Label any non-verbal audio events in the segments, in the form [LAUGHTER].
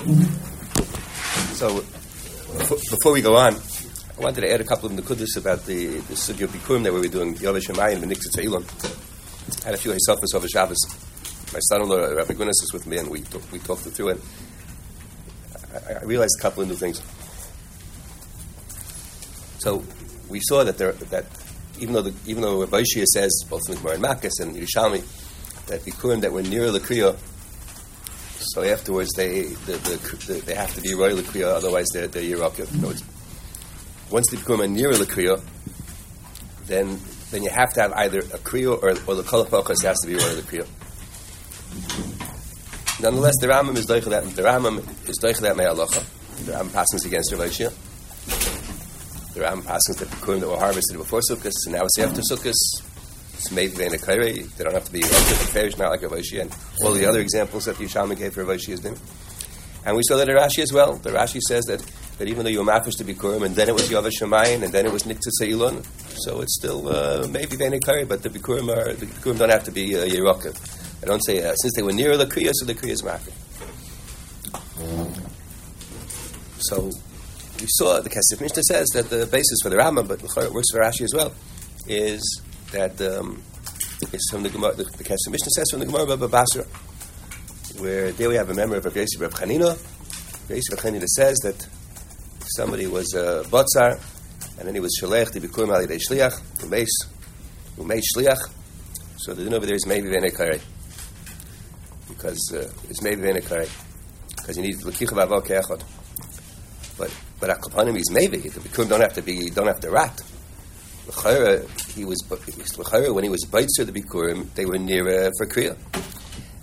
So, before we go on, I wanted to add a couple of nekudas about the, the Sugya Bikurim that we were doing, Yovesh Shemayim and Eilam. I had a few Hisafas over Shabbos. My son-in-law, Rabbi Guinness, was with me, and we, we talked it through, and I, I realized a couple of new things. So, we saw that there, that even though the, even though Rabbi says, both in the and Makkas and Yerushalmi, that Bikurim that were near the Kriya, so afterwards they the, the, the, they have to be royal Kriya, otherwise they're, they're. Once they become a near the then then you have to have either a Kriya or, or the Kalapachas has to be royal Kriya. Nonetheless, the Rambam is doichel that the Rambam is doichel that me'alacha. The Rambam passes against Rav The Rambam passes the Bikurim that were harvested before Sukkot, and now it's after Sukkot it's made in a They don't have to be Farish, not like Ravashi, and all the other examples that the Yerushalmi gave for Ravashi has been. And we saw that in Rashi as well. The Rashi says that, that even though you were mafish to be Kurim, and then it was Yovash Shemayin, and then it was Nikta Seilun, so it's still uh, maybe Vene but the Bikurim are the Bikurim don't have to be uh. I don't say uh, since they were nearer the Kriya, so the Kriya is mafish. So we saw the Kesef Mishnah says that the basis for the Rama, but it works for Rashi as well, is that um, is from the Gemara. The, Kesef Mishnah says from the Gemara of Basra, where there we have a memory of Rav Yosef Rav Chanina. Rav Yosef Chanina says that somebody was a botzar, and then he was shalech to become ali shliach, umeis, umeis shliach. So the din over there is maybe venekare, because uh, it's maybe venekare, because you need lekicha v'avol keachot. But but akapanim is maybe the bikurim don't have to be don't have to rat he was when he was Baitzer the Bikurim, they were near uh, for Kriya.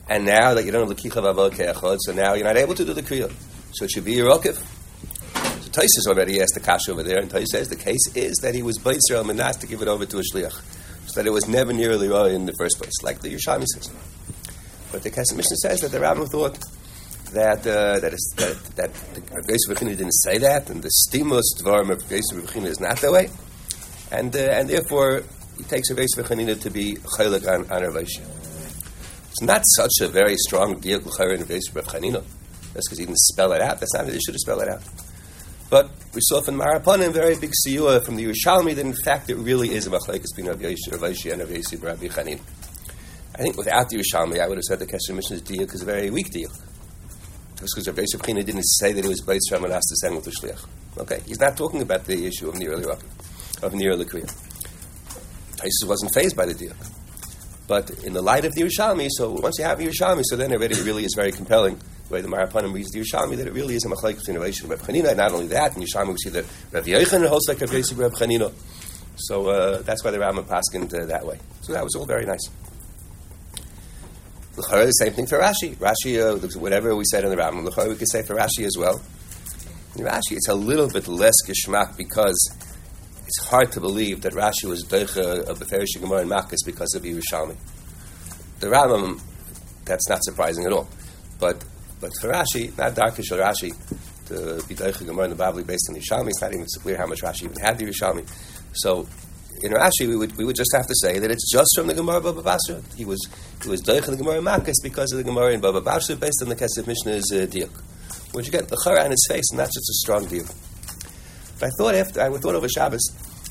And now that you don't have the Kichav Avod Keachod, so now you're not able to do the Kriya. So it should be your Rokiv. So Taisus already asked the Kasha over there, and Taisus says the case is that he was Baitzer al Manas to give it over to a Shliach. So that it was never nearly right in the first place, like the Yerushalmi says. But the Kesef Mishnah says that the Rambam thought that uh, that, is, that that Geis didn't say that, and the stimulus dvarim of Geis is not that way and uh, and therefore he takes a base v'chanina to be chaylik on, on Rav It's not such a very strong deal in base v'chanina. That's because he didn't spell it out. That's not an issue to spell it out. But we saw from Maraponim very big siyua from the Yerushalmi that in fact it really is a machlekes between Rav Yosef and Rav Yosef Rabbi Chanin. I think without the Yerushalmi, I would have said the Kesef Mishnah's deal because a very weak deal. Just because Rav Yosef didn't say that he was and asked to send with the Shliach. Okay, he's not talking about the issue of the early Rabbah of Nir Lakriya. Taisus wasn't phased by the deal. But in the light of the Yerushalmi, so once you have Yerushalmi, so then already it really is very compelling the way the Marapanim reads the Yerushalmi that it really is a machlaik between Rav and Rav Chanina. Not only that, in Yerushalmi we see that Rav Yochanan holds like Rav Yosef Rav Chanina. So uh, that's why the Rambam paskined uh, that way. So that was all very nice. The same thing for Rashi. Rashi, uh, whatever we said in the Rambam, we could say for Rashi as well. In Rashi, it's a little bit less geschmack because it's hard to believe that Rashi was Deicha of the Ferish Gemara and Makkas because of Yerushalmi. The Rambam, that's not surprising at all. But but for Rashi, not Darkish or Rashi, to be Deicha Gemara and the Bavli based on Yerushalmi, it's not even so clear how much Rashi even had the Yerushalmi. So in Rashi, we would, we would just have to say that it's just from the Gemara Baba Basra. He was he was Deicha the Gemara Makkas because of the Gemara in Baba Basra based on the Kesef Mishnah's uh, Diak. Which again, the Chara on his face, and that's just a strong deal. But I thought after I thought over Shabbos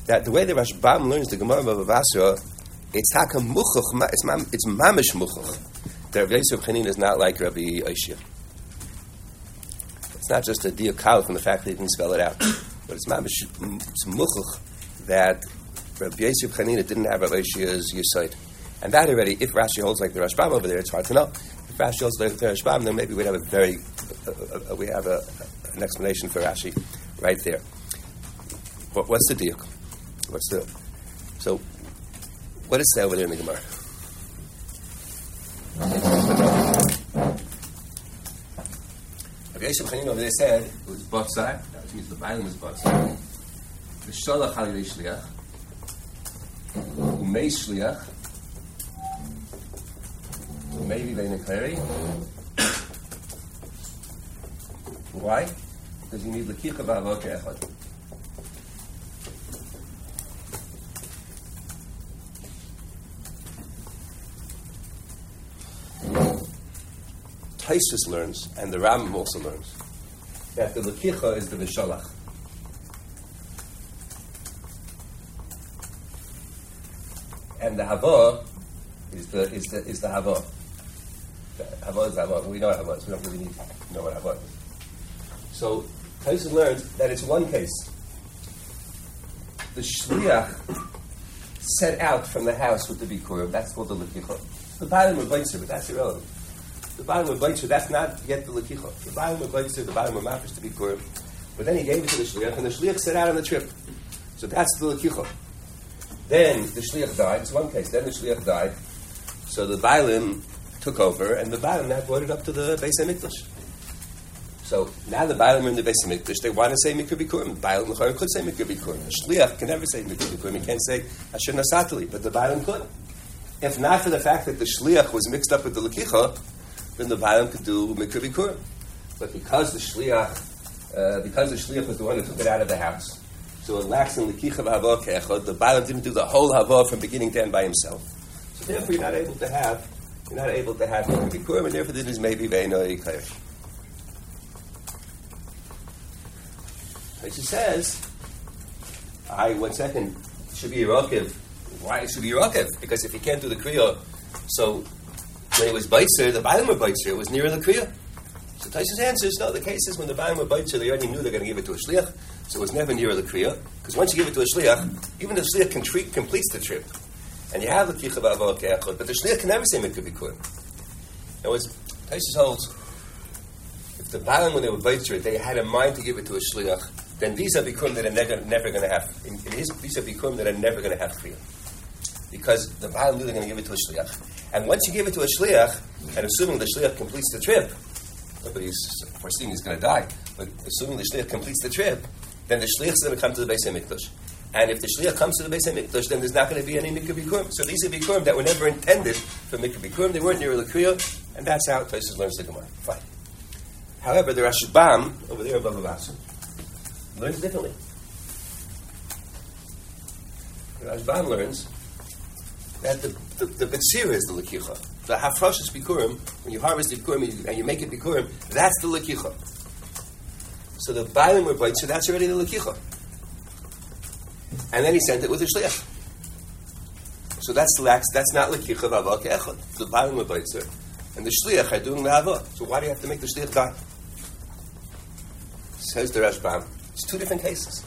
that the way the Rashbam learns the Gemara of Avasra, it's hakam muchuch, it's, mam, it's mamish muchuch. The Rabbi Yosef Chanin is not like Rabbi Oishia. It's not just a diakal from the fact that he didn't spell it out, but it's mamish it's muchuch that Rabbi Yosef Chanina didn't have Rabbi Oishia's yisoid. And that already, if Rashi holds like the Rashbam over there, it's hard to know. If Rashi holds like the Rashbam, then maybe we'd have a very, uh, uh, we have a, an explanation for Rashi right there. What, what's the deal? What's the so? What is that over there in the Gemara? Rabbi Yosef Chanin over there said it was botzar. That means the Bible is botzar. The shalach halilei shliach, umei shliach, maybe veinekleri. Why? Because you need lekicha v'avot echad. Taisus learns, and the Rambam also learns, that the Lakicha is the Vishalach. And the Hava is the is the is the Hava. The Hava is Hava. We know what Hava is. We don't really need to know what Hava is. So Taisus learns that it's one case. The Shliach set out from the house with the Bikurim. That's called the Lakicha. The bottom of Baitzer, but that's irrelevant. The bottom of Baitzer, that's not yet the Lakicha. The bottom of Baitzer, the bottom of Mafish to be Bikurim. But then he gave it to the Shliach, and the Shliach set out on the trip. So that's the Lakicha. Then the Shliach died. It's one case. Then the Shliach died. So the Bailim took over, and the Bailim now brought it up to the Beis HaMikdash. So now the Bailim are in the Beis HaMikdash. They want to say Mikra Bikurim. The Bailim could say Mikra Bikurim. The Shliach can never say Mikra Bikurim. He can't say Asher Nasatali, but the Bailim could. If not for the fact that the Shliach was mixed up with the Lakicha, then the Bailim could do Mikra Bikurim. But because the Shliach, uh, because the Shliach was the one who took it out of the house, so it lacks in Lakicha v'Hava Ke'echad, the Bailim didn't do the whole Hava from beginning to end by himself. So therefore you're not able to have, you're not able to have Mikra Bikurim, and therefore this is maybe Ve'eno Yikayesh. She says, I, one second, should be Yerakiv. Why should be Yerakiv? Because if he can't do the Kriya, so when it was Baitzer, the Bailam were Baitzer, it was nearer the Kriya. So Taisus answers, no, the case is when the Bailam were Baitzer, they already knew they're going to give it to a Shliach, so it was never nearer the Kriya. Because once you give it to a Shliach, even if the Shliach can treat, completes the trip, and you have the Kicha Ba'avah Ke'achot, but the Shliach can never say Mikra Bikurim. In other words, Taisus holds, if the Bailam, when they were Baitzer, they had a mind to give it to a Shliach, then these are bikurim that are never, never going to have. In, in his, these are bikurim that are never going to have kriya, because the Baal they're going to give it to a shliach. And once you give it to a shliach, and assuming the shliach completes the trip, nobody's foreseeing he's going to die, but assuming the shliach completes the trip, then the shliach is going to come to the Beis Hamikdash. And if the shliach comes to the Beis Hamikdash, then there's not going to be any mikra bikurim. So these are bikurim that were never intended for mikra bikurim. They weren't near the kriya, and that's how Tosis learns the Gemara. Fine. However, the Rashbam over there above Avasim learns differently. The Rashbam learns that the, the, the Betsira is the Lakicha. The Hafrashas Bikurim, when you harvest the Bikurim and you, make it Bikurim, that's the Lakicha. So the Bailim were bite, so that's already the Lakicha. And then he sent it with the Shliach. So that's lax, that's not Lakicha Vava Ke'echad. The Bailim were bite, And the Shliach are doing the Hava. So why do you have to make the Shliach die? Says the Rashbam. It's two different cases.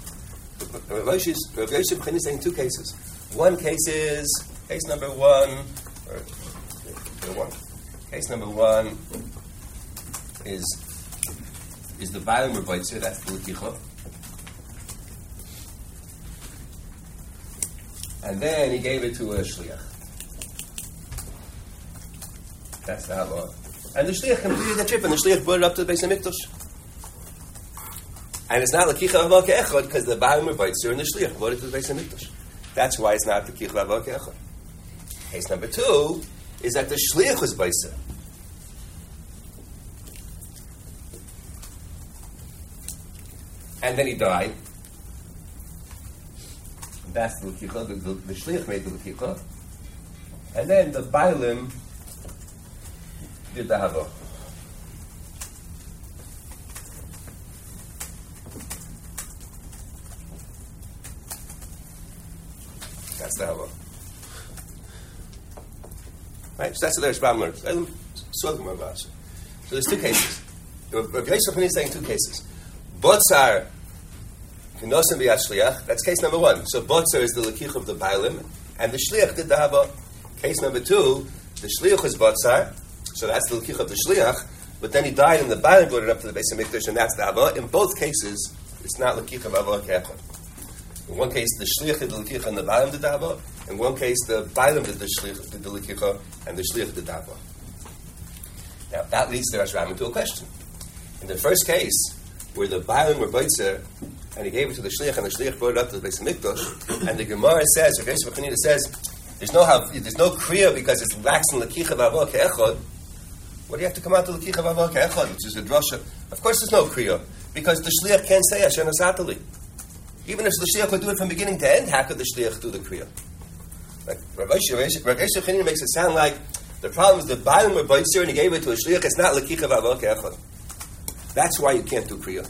Rav Yosef is saying two cases. One case is case number one, uh, or one. Case number one is is the Bailam Rebbeitzer, that's the Luticha. And then he gave it to a Shliach. That's the Halacha. And the Shliach completed the trip, and the Shliach brought it up to the base Beis HaMikdash. And it's not Lakicha Ava Ke'echad because the Ba'im Rebbeitzer and the Shliach brought it to the base Beis HaMikdash. That's why it's not Lakicha Ava Ke'echad. Case number two is that the Shliach was Beisa. And then he died. That's the Lakicha. The, the, the Shliach made the Lakicha. And then the Bailim did the Hava. Right? So that's the Rashbam learns. So there's two cases. Rav Yosef is saying two cases. Botzar, Kinosim b'yad shliach, that's case number one. So Botzar is the Lakich of the Bailim, and the Shliach did the Hava. Case number two, the Shliach is Botzar, so that's the Lakich of the Shliach, but then he died and the Bailim brought it up to the Beis HaMikdash, and that's the Hava. In both cases, it's not Lakich of Hava Kechon. In one case, the shliach did the lekicha and the bailam did the hava. In one case, the bailam did the shliach did the lekicha and the shliach did the hava. Now that leads the Rashbam to a question. In the first case, where the bailam were baitzer, and he gave it to the shliach, and the shliach brought it up to the Beis Hamikdash, and the Gemara says, or Yosef Chanina says, there's no hav, there's no kriya because it's lax in lekicha v'avah ke'echad. What do you have to come out to lekicha v'avah ke'echad, which is a drasha? Of course, there's no kriya because the shliach can't say Hashem Asatali. Even if the shliach would do it from beginning to end, how could the shliach do the kriya? Like Rav Chanina makes it sound like The problem is the Bailam were Baitzer and he gave it to a Shliach. It's not Lakicha Vavok. That's why you can't do Kriya.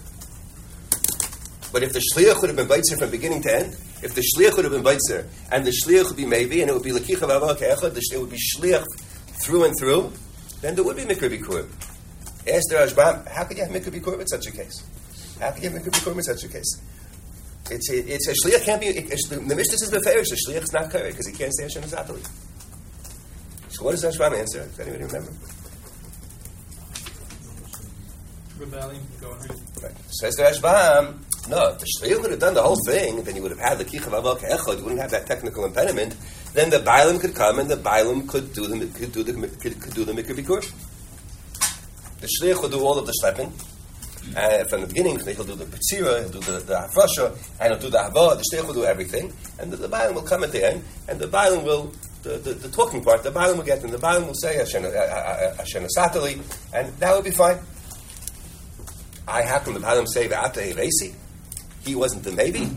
But if the Shliach would have been Baitzer from beginning to end, if the Shliach would have been Baitzer, and the Shliach would be maybe, and it would be Lakicha Vavok it would be Shliach through and through, then there would be Mikra Bikurim. Ask the Rashbam, how could you have Mikra Bikurim in such a case? How could you have Mikra Bikurim in such a case? It's a, it's a shliach can't be. It, the, the Mishnah says beferish. The shliach is not correct because he can't say Hashem is Atali. So what does Rashbam answer? Does anybody remember? Rebellion. Go ahead. Right. Says the Rashbam. No, if the shliach would have done the whole thing, then you would have had the kichav avok echad. You wouldn't have that technical impediment. Then the bailam could come and the bailam could do the could do the could, could do the mikra. The shliach would do all of the schlepping. Uh, from the beginning, he'll do the Petzira, he'll do the, the and he'll do the Hava, the Shtech will do everything, and the, the Bailam will come at the end, and the Bailam will, the, the, the talking part, the Bailam will get, and the Bailam will say Hashem uh, uh, uh, Satali, and that will be fine. I happen the Bailam say V'ata Hevesi. He wasn't the maybe.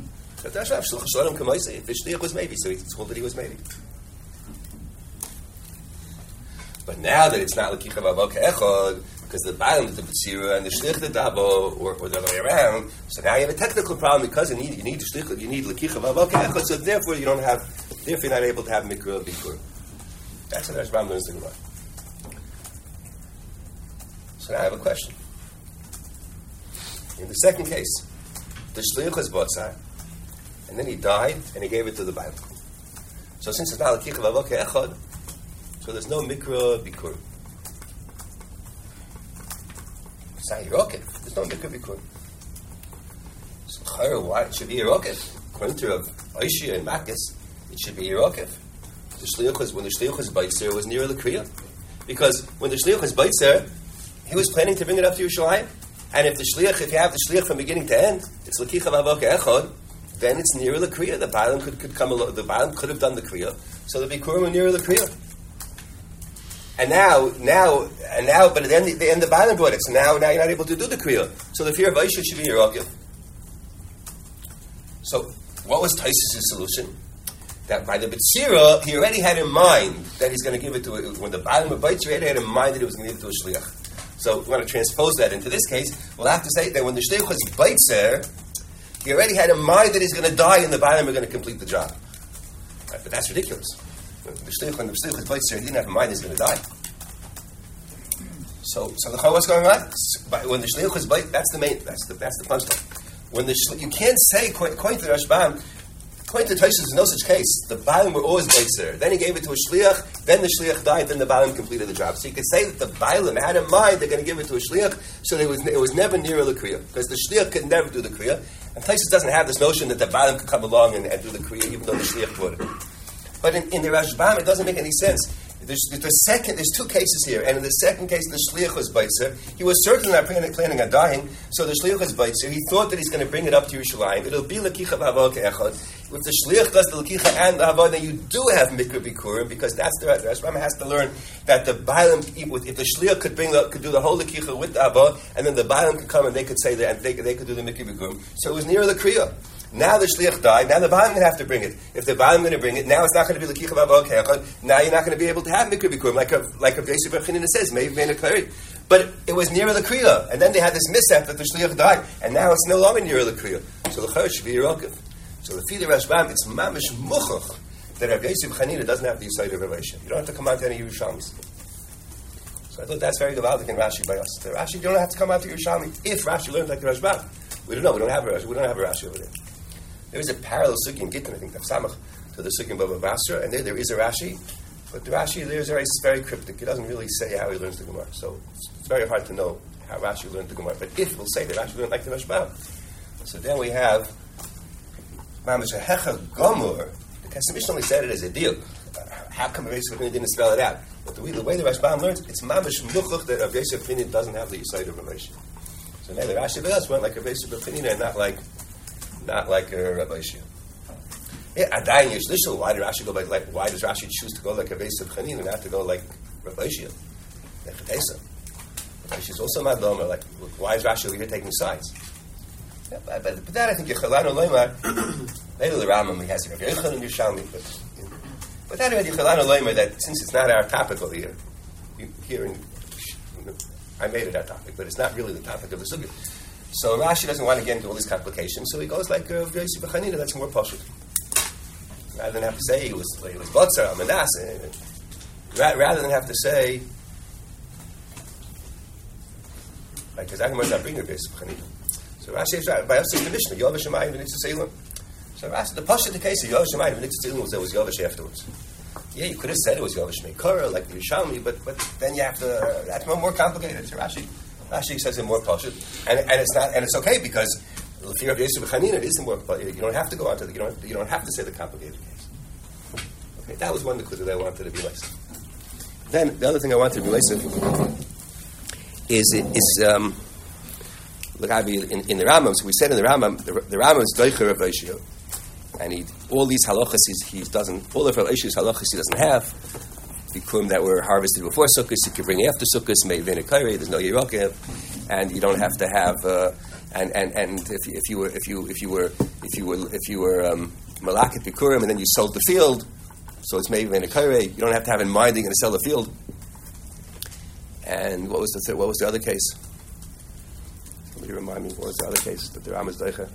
But that's Rav Shulchan Shalom Kamaisi. If was maybe, so he's told that he was maybe. But now that it's not Lakicha Vavok Echad, because the Bailam is the B'tzira and the Shlich the Dabo, or, or the other way around, so now you have a technical problem because you need, you need Shlich, you need Lakicha Vavok Echad, so therefore you don't have, therefore you're not able to have Mikra Bikur. That's what Rashbam learns the Gemara. So now I have a question. In the second case, the Shlich was Botzar, and then he died, and he gave it to the Bible. So since it's not Lakicha Vavok Echad, so there's no Mikra Bikur. Not Yerokif. There's no Mikra Bikur. So Chayr, why? It should be Yerokif. According to Rav and Makis, it should be Yerokif. The Shliach was, when the Shliach was Baitzer, it was near the Kriya. Because when the Shliach was Baitzer, he was planning to bring it up to Yerushalayim. And if the Shliach, if you have the Shliach from beginning to end, it's Lakicha Vavoka Echad, then it's near the Kriya. The Baalim could, could come along, the Baalim could have done the Kriya. So the Bikurim were near the Kriya. And now, now, and now, but then the, the end the Baalim brought it. So now, now you're not able to do the Kriya. So the fear of Aisha should be your Akil. So what was Taisus' solution? That by the Bitsira, he already had in mind that he's going to give it to when the Baalim of Baitz, he already had in mind that he was going to give it to a Shliach. So if we want to transpose that into this case, we'll have to say that when the Shliach was Baitzer, he already had in mind that he's going to die and the Baalim are going to complete the job. Right, but that's ridiculous. The Shliach, when the Shliach was Baitzer, he didn't have a mind he's going to die. So, so the what's going on? When the Shliach is Bait, that's the main, that's the, that's the punchline. When the you can't say, according to the Rashbam, according to Toshis, there's no such case. The Baalim were always Baitzer. Then he gave it to a Shliach, then the Shliach died, then the Baalim completed the job. So you could say that the Baalim had in mind they're going to give it to a Shliach, so it was, it was never near the Kriya. Because the Shliach could never do the Kriya. And Toshis doesn't have this notion that the Baalim could come along and, and do the Kriya, even though the Shliach would. But in, in the Rashbam, it doesn't make any sense. There's, the second, there's two cases here, and in the second case, the shliach was baitzer. He was certainly not planning, planning on dying, so the shliach was baitzer. He thought that he's going to bring it up to Yerushalayim. It'll be lekicha v'avod echad. If the shliach does the lekicha and the havod, then you do have mikra bikurim because that's the Rashbam has to learn that the bailam, if the shliach could bring the, could do the whole lekicha with the havod, and then the bailam could come and they could say that, and they, they could do the mikra bikurim. So it was near the kriya. Now the shliach died. Now the baalim going to have to bring it. If the baalim going to bring it, now it's not going to be the kichav avok Now you're not going to be able to have mikra bikurim like a like a Rechinina says, maybe a klari. But it was near the kriya, and then they had this mishap that the shliach died, and now it's no longer near the kriya. So the chayyim should be yerokiv. So the Fili Rashbam, it's mamish muchach that Rav Yosef Chanina doesn't have the Yisrael revelation. You don't have to come out to any Yerushalmis. So I thought that's very gewaldic in Rashi by us. The Rashi, you don't have to come out to Yerushalmi if Rashi learned like the Rashbam. We don't know. We don't have a Rashi. We don't have a Rashi over there. There is a parallel sukkah in Gittin, I think, of Samach, to the sukkah in Baba Basra, and there, there is a Rashi, but the Rashi there is very, very cryptic. It doesn't really say how he learns the Gemara, so it's very hard to know how Rashi learned the Gemara. But if we'll say that Rashi learned like the Rashbam, so then we have Mamash Hecha Gomor. The Kesemish only said it as a deal. Uh, how come Rav Yosef didn't spell it out? But the way, the way the Rashbam learns, it's Mamash Muchuch that Rav Yosef doesn't have the Yisrael revelation. So now the Rashi Vedas went like Rav Yosef and not like not like a Rabbi Shia. Yeah, Adayin Yesh Lishel, why did Rashi go like, like, why does Rashi choose to go like a base of Chanin and not to go like Rabbi Shia? Nechatesa. Rabbi is also Madloma, like, why is Rashi over here taking sides? Yeah, but, but, but that I think Yechalanu Leimar, later [COUGHS] the Rambam he has Rabbi Yechon and Yerushalmi, but But that already Chalana Loimer that since it's not our topic over here, you- here in, I made it our topic, but it's not really the topic of the sugya. So Rashi doesn't want to get into all these complications, so he goes like uh, that's more poshut. Rather than have to say he was he was Botzer, Manasseh, ra- rather than have to say like because Agmar not bring B'Chanina. So Rashi is right. By in the Mishnah, Yov Shemayim v'Nitzah Seilon. So Rashi, the poshut the case of Yov Shemayim v'Nitzah Seilon was there was afterwards. Yeah, you could have said it was Yovish Meikara, like the but but then you have to. Uh, that's more complicated. So Rashi, Rashi says it more poshut, and and it's not, and it's okay because the fear of Yosef Chanina isn't more. You don't have to go on to the, you don't you don't have to say the complicated case. Okay, that was one of the clues that I wanted to be laced. Then the other thing I wanted to be laced is is um, look I mean, in, in the Rambam. So we said in the Rambam, the, the Rambam is doicher of Oishio. And he, all these halachas he, he doesn't, all of Oishio's halachas he doesn't have. Bikurim that were harvested before Sukkot, you can bring after Sukkot, in a there's no Yerokev, and you don't have to have. Uh, and and, and if, if you were if you if you were if you were if you were um, malakat bikurim and then you sold the field, so it's in a You don't have to have in mind you're going to sell the field. And what was the what was the other case? Somebody remind me what was the other case that the Ram is doicher.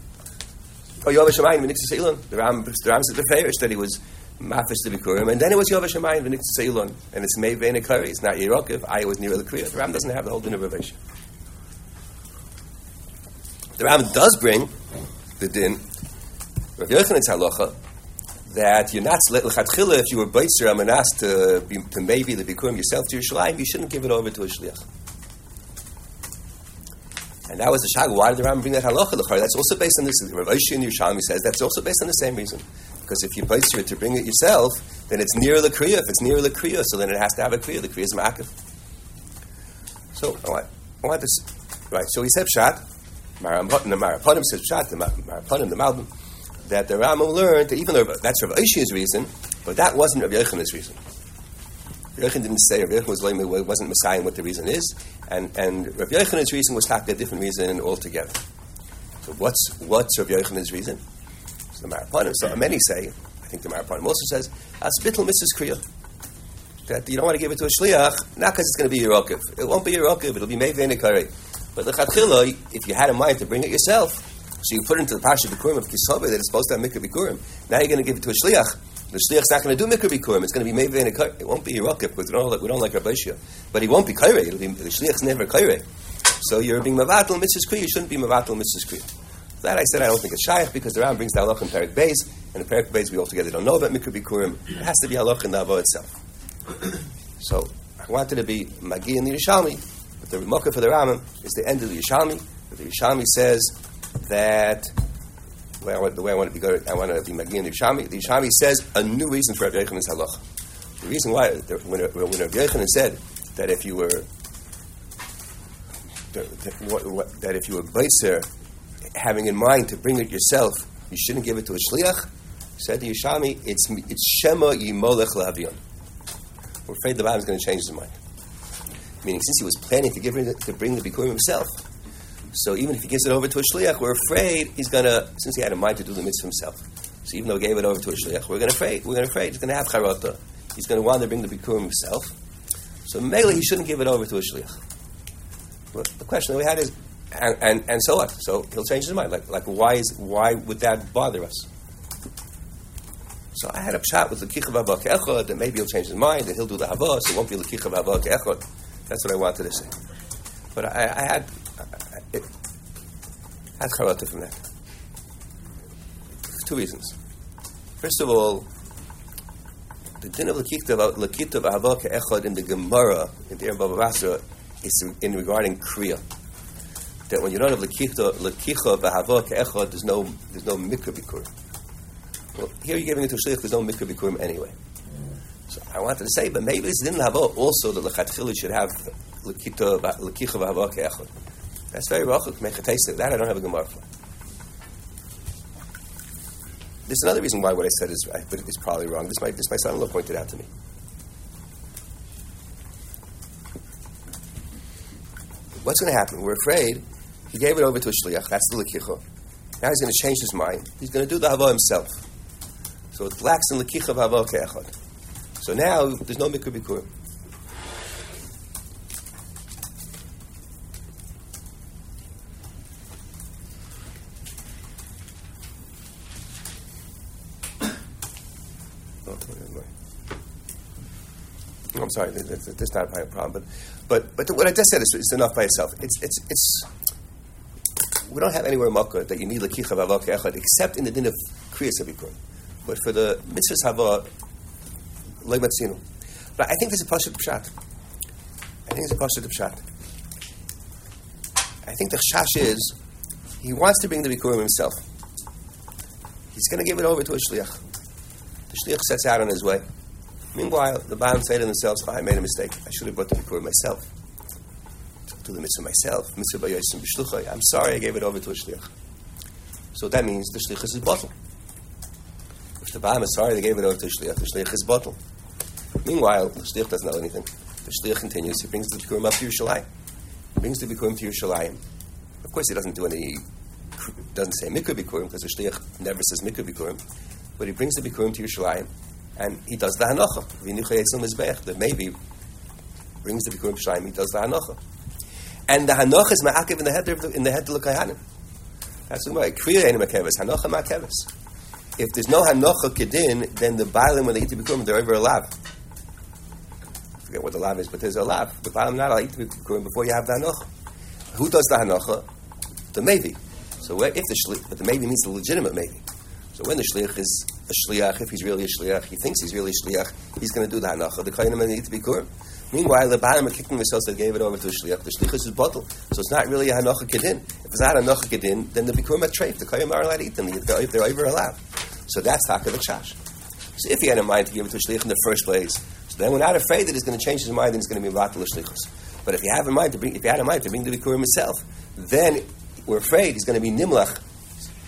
Oh, Yovash Shemayim v'Nitzis Seilon. The Ram, the Ram said the Farish that he was mafish the Bikurim, and then it was Yovash Shemayim v'Nitzis Seilon, and it's made vein Kari. It's not Yerokiv. I was near the Kriya. The Ram doesn't have the whole din of Rav The Ram does bring the din Rav Yochanan's halacha that you're not lechatchila if you were beitzer amanas to to maybe the bikurim yourself to Yerushalayim, you shouldn't give it over to a shliach. And that was the shag. Why did the Rambam bring that halacha? That's also based on this. Rav Oshi in Yerushalmi says that's also based on the same reason. Because if you beitzer it to bring it yourself, then it's near the kriya. If it's near the kriya, so then it has to have a kriya. The kriya is ma'akiv. So I want, I want this right. So he said pshat. The Marapanim says. The Marapanim, the Malbim that the Rambam learned that even though that's Rav Oshi's reason, but that wasn't Rav Yochanan's reason. Rav Yochan didn't say Rav Yochan was lame, wasn't Messiah what the reason is, and and Rav reason was taka a different reason altogether. So what's what's Rav reason? So the Marapanim. So many say, I think the Marapanim also says, "Aspittel Mrs. Kriya." That you don't want to give it to a shliach, not because it's going to be Yerokiv. It won't be Yerokiv, it'll be Meivenikari. But the Chatchila, if you had in mind to bring it yourself, so you put it into the Pasha Bikurim of Kisove that it's supposed to have Mikra Bikurim. Now you're going to give it to a Shliach. The Shliach's not going to do Mikra Bikurim. It's going to be maybe in a It won't be Yerokiv, because we don't, like- we don't like Rabbi. But he won't be Kaire. It'll be, the Shliach's never Kaire. So you're being Mavatal Mitzvahs Kriya. You shouldn't be Mavatal Mitzvahs Kriya. That I said I don't think it's Shaykh because the Ram brings the halach in Perik Beis, and in Perik Beis we altogether don't know about Mikra Bikurim. It has to be halach in the Avo itself. [CLEARS THROAT] So I wanted to be Magi in the Yerushalmi, but the Remoka for the Ramam is the end of the Yerushalmi. The Yerushalmi says that the way I want, the way I want to be good, I want to be Magi in the Yerushalmi. The Yerushalmi says a new reason for Rav Yochanan's halacha. The reason why, when, when Rav Yochanan said that if you were that, if you were Beitzer, having in mind to bring it yourself, you shouldn't give it to a shliach. Said the Yerushalmi, it's it's Shema Yimolech Lavion. We're afraid the Bible is going to change his mind. Meaning, since he was planning to give it to bring the Bikurim himself, so even if he gives it over to a shliach, we're afraid he's going to, since he had in mind to do the mitzvah himself. So even though he gave it over to a shliach, we're going to afraid, we're going to afraid he's going to have charata. He's going to want to bring the Bikurim himself. So mainly he shouldn't give it over to a shliach. But the question that we had is, and, and, and so what? So he'll change his mind. Like, like why is why would that bother us? So I had a shot with the kichav haba ke'echad, that maybe he'll change his mind, and he'll do the hava, so it won't be the kichav haba ke'echad. That's what I wanted to say. But I, I had, I, had charata from that. Two reasons. First of all, the din of lakita hava ke'echad in the Gemara, in the Baba Basra, is in regarding kriya. That when you don't have lakicha v'hava ke'echad, there's no there's no mikra bikur. Well, here you're giving it to shliach. There's no mikra bikurim anyway. So I wanted to say, but maybe this didn't have also the lechatchila should have lakicha v'hava ke'echad. That's very rachuk. Of that. I don't have a gemara for. There's another reason why what I said is but probably wrong. This my this my son-in-law pointed out to me. What's going to happen? We're afraid he gave it over to a shliach. That's the lekicha. Now he's going to change his mind. He's going to do the hava himself. So it lacks in lekicha v'hava ke'echad. So now there's no mikra bikurim. I'm sorry, this is not a problem, but but but what I just said is, is enough by itself. It's it's it's we don't have anywhere in makkah that you need lakicha v'avak echad except in the din of kriyas abikurim. But for the mitzvahs hava leimatzinu. But I think there's a pasuk pshat. I think there's a pasuk pshat. I think the chash is he wants to bring the bikurim himself. He's going to give it over to a shliach. The shliach sets out on his way. Meanwhile, the Baal say to themselves, oh, I made a mistake. I should have brought the bikurim myself. Do the mitzvah myself. Mitzvah b'yosim b'shluchay. I'm sorry I gave it over to a shliach. So that means the shliach is bottle. If the Baal is sorry they gave it over to a shliach, the shliach is bottle. Meanwhile, the shliach doesn't know anything. The shliach continues. He brings the bikurim up to Yerushalayim. He brings the bikurim to Yerushalayim. Of course, he doesn't do any. Doesn't say mikra bikurim because the shliach never says mikra bikurim. But he brings the bikurim to Yerushalayim, and he does the mizbech. That maybe brings the bikurim to Yerushalayim. He does the hanacha. And the hanoch is ma'akiv in the head of the, in the head of the kahanim. That's way. Kriya ain't makevis. Hanocha makevis. If there's no hanocha kedin, then the bailim when they eat the bikurim, they're over a. I forget what the lab is, but there's a lab. The bailim not allowed to eat bikurim before you have the Hanoch. Who does the hanocha? The maybe. So if the shli, but the maybe means the legitimate maybe. So when the shliach is a shliach, if he's really a shliach, he thinks he's really a shliach, he's going to do the hanacha. The kahanim and eat the bikurim. Meanwhile, the Barim are kicking themselves that gave it over to the Shliach. The Shliach is bottle. So it's not really a Hanocha Kedin. If it's not a Hanocha Kedin, then the Bikurim are treif. The Koyim are allowed to eat them they're, they're over allowed. So that's Taka the Chash. So if he had a mind to give it to a Shliach in the first place, so then we're not afraid that he's going to change his mind and he's going to be Vatal Shlichus. But if you have in mind to bring, if you had a mind to bring the Bikurim himself, then we're afraid he's going to be Nimlach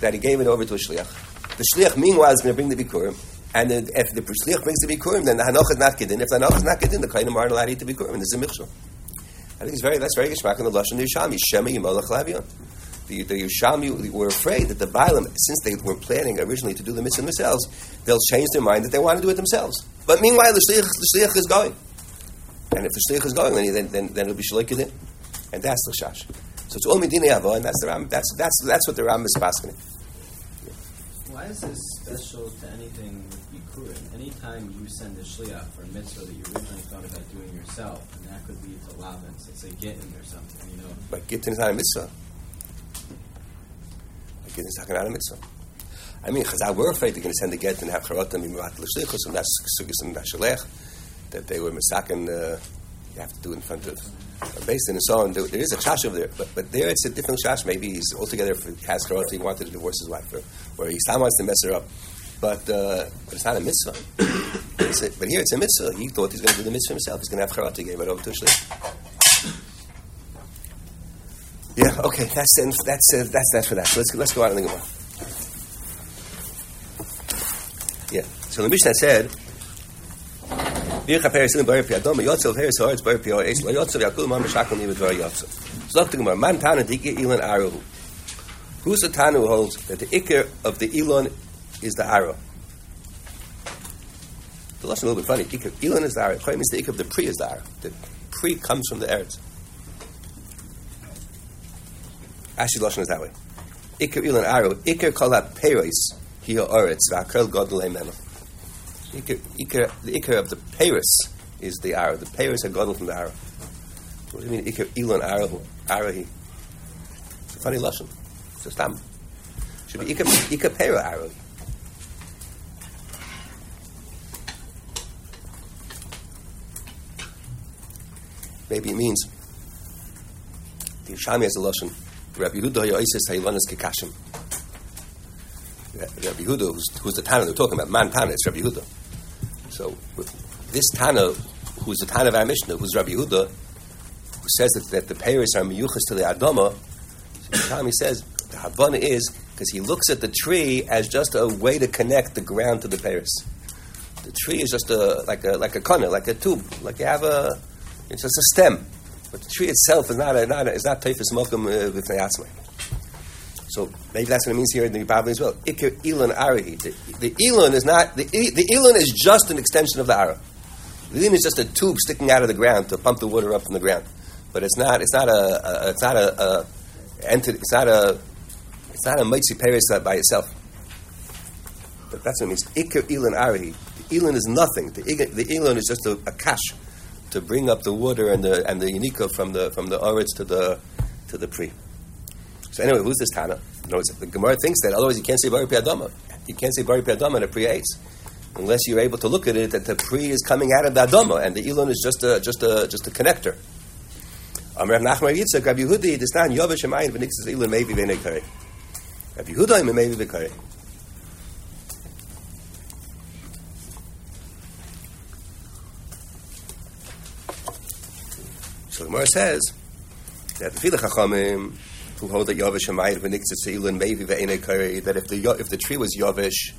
that he gave it over to a Shliach. The Shliach, meanwhile, is going to bring the Bikurim, and if the shliach brings the bikurim, then the hanoch is not kedin. If the hanoch is not kedin, the kainim aren't allowed to eat the bikurim. And there's a michshel. I think it's very that's very geshmak in the lashon Yerushalmi. Shema yimalach lavion. The, the Yerushalmi were afraid that the Bailam, since they were planning originally to do the mitzvah themselves, they'll change their mind that they want to do it themselves. But meanwhile, the shliach, the is going. And if the shliach is going, then, then, then, then it'll be shalik kedin. And that's the shash. So it's all medina yavo, and that's the Ram. That's that's that's what the Ram is passing. Why is this special to anything Bikurim? Anytime you send a shliach for a mitzvah that you originally thought about doing yourself, and that could lead to lavins, it's a gittin or something, you know. But gittin is not a mitzvah. Gittin is not a mitzvah. I mean, Chazal were afraid they're going to send a get and have charotam imimat l'shlichus, and that's sugis and dashalech, that they were misakin, uh, you have to do in front of based in and so on. There, there is a chash over there, but, but there it's a different chash. Maybe he's altogether for, has charotam, he wanted to divorce his wife, or, or he wants to mess her up. But, uh, but it's not a mitzvah. [COUGHS] a, but here it's a mitzvah. He thought he's going to do the mitzvah himself. He's going to have charata. He gave it over to Shlich. Yeah, okay, that's that's uh, that's that's for that. So let's let's go out and think about. Yeah. So the Mishnah said. Who's the Tanu who holds that the Iker of the Elon is the arrow? The lesson is a little bit funny. Ikar, Elon is the arrow. It means the the Pri is the arrow. The Pri comes from the Eretz. Actually, Lashon is that way. Iker Elon arrow. Iker kolat peros here Eretz v'akel. Iker, Iker, the Iker of the Paris is the arrow. The Paris are godel from the arrow. What do you mean Iker Elon arrow? Arrow. It's a funny Lashon. It's a stam. Should be Iker Pera arrow. Maybe it means the Shami has a lashon. Rabbi Yehuda Yoises Haylanis Kekashim. Rabbi Yehuda, who's, who's the Tana they're talking about, Man Tana, it's Rabbi Yehuda. So this Tana, who's the Tana of our Mishnah, who's Rabbi Yehuda, who says that, that the Paris are miyuchas to the Adama, so Shami says the Havana is because he looks at the tree as just a way to connect the ground to the Paris. The tree is just a like a like a corner, like a tube, like you have a it's just a stem, but the tree itself is not a, not a, is not teifus mokum with uh, So maybe that's what it means here in the Bible as well. Ikir Elon Arahi. The, the Elon is not the the Elon is just an extension of the Ara. The ilun is just a tube sticking out of the ground to pump the water up from the ground, but it's not. It's not a. a it's not a. a entity, it's not a. It's not a mitzi peris by itself. But that's what it means. Iker ilun arihi. The ilun is nothing. The, the ilun is just a, a kash to bring up the water and the and the unika from the from the oritz to the to the pri. So anyway, who's this Tana? No, the Gemara thinks that otherwise you can't say Bari Piyadama. You can't say Bari Piyadama in a Pri Eitz. Unless you're able to look at it that the Pri is coming out of the Adama and the Elon is just a just a just a connector. Rabbi Yehuda maybe. Gemara says that the Fila Chachamim who hold that Yavish Hamayit v'nixes Elon maybe v'enei kare that if the if the tree was Yavish,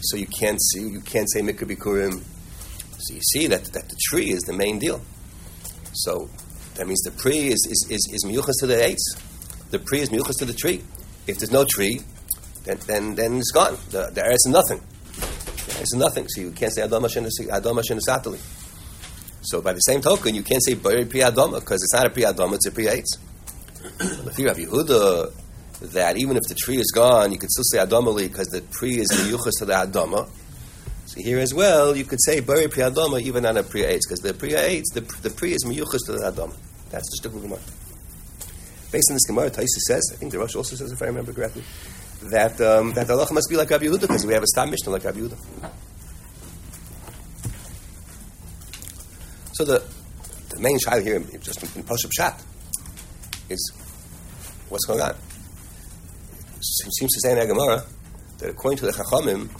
so you can't see you can't say Mikra Bikurim. So you see that that the tree is the main deal. So that means the pri is is is, is miyuchas to the eitz. The pri is miyuchas to the tree. If there's no tree, then then then it's gone. The the eretz is nothing. Is nothing. So you can't say adama adama shenasatali. So by the same token, you can't say bari pri adama because it's not a pri adama; it's a pri eitz. The theory of Yehuda that even if the tree is gone, you could still say adamali because the pri is miyuchas to the adama. So here as well, you could say bari pri adama even on a pri eitz because the pri eitz the the pri is miyuchas to the adama. That's the shtickle gemara. Based on this gemara, Taisa says, I think the Rosh also says, if I remember correctly, that um, that the must be like Rabbi Yehuda because we have a stam mishnah like Rabbi Yehuda. So the the main shayla here, just in Pashup Shat, is what's going on. It seems to say in the Gemara that according to the Chachamim,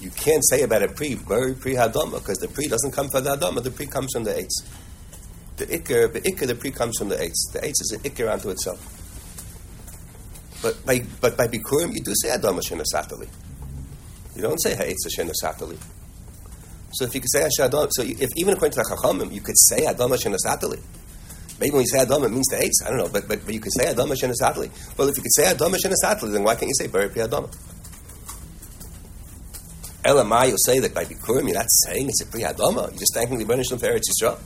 you can't say about a pri, very pri hadama, because the pri doesn't come from the hadama, the pri comes from the eitz. The ikr, the ikr, the pri comes from the eitz. The eitz is an ikr unto itself. But by but by bikurim, you do say hadama shenasatali. You don't say ha'etz shenasatali. So if you could say hashadam, so if even according to the Chachamim, you could say hadama shenasatali. Maybe when you say Adama, it means the eitz. I don't know, but, but, but you could say Adama Shenasatli. Well, if you could say Adama Shenasatli, then why can't you say Bari Pri Adama? Elamai, you'll say that by Bikurim, you're not saying it's a Pri Adama. You're just thanking the Bernish for Eretz Yisrael.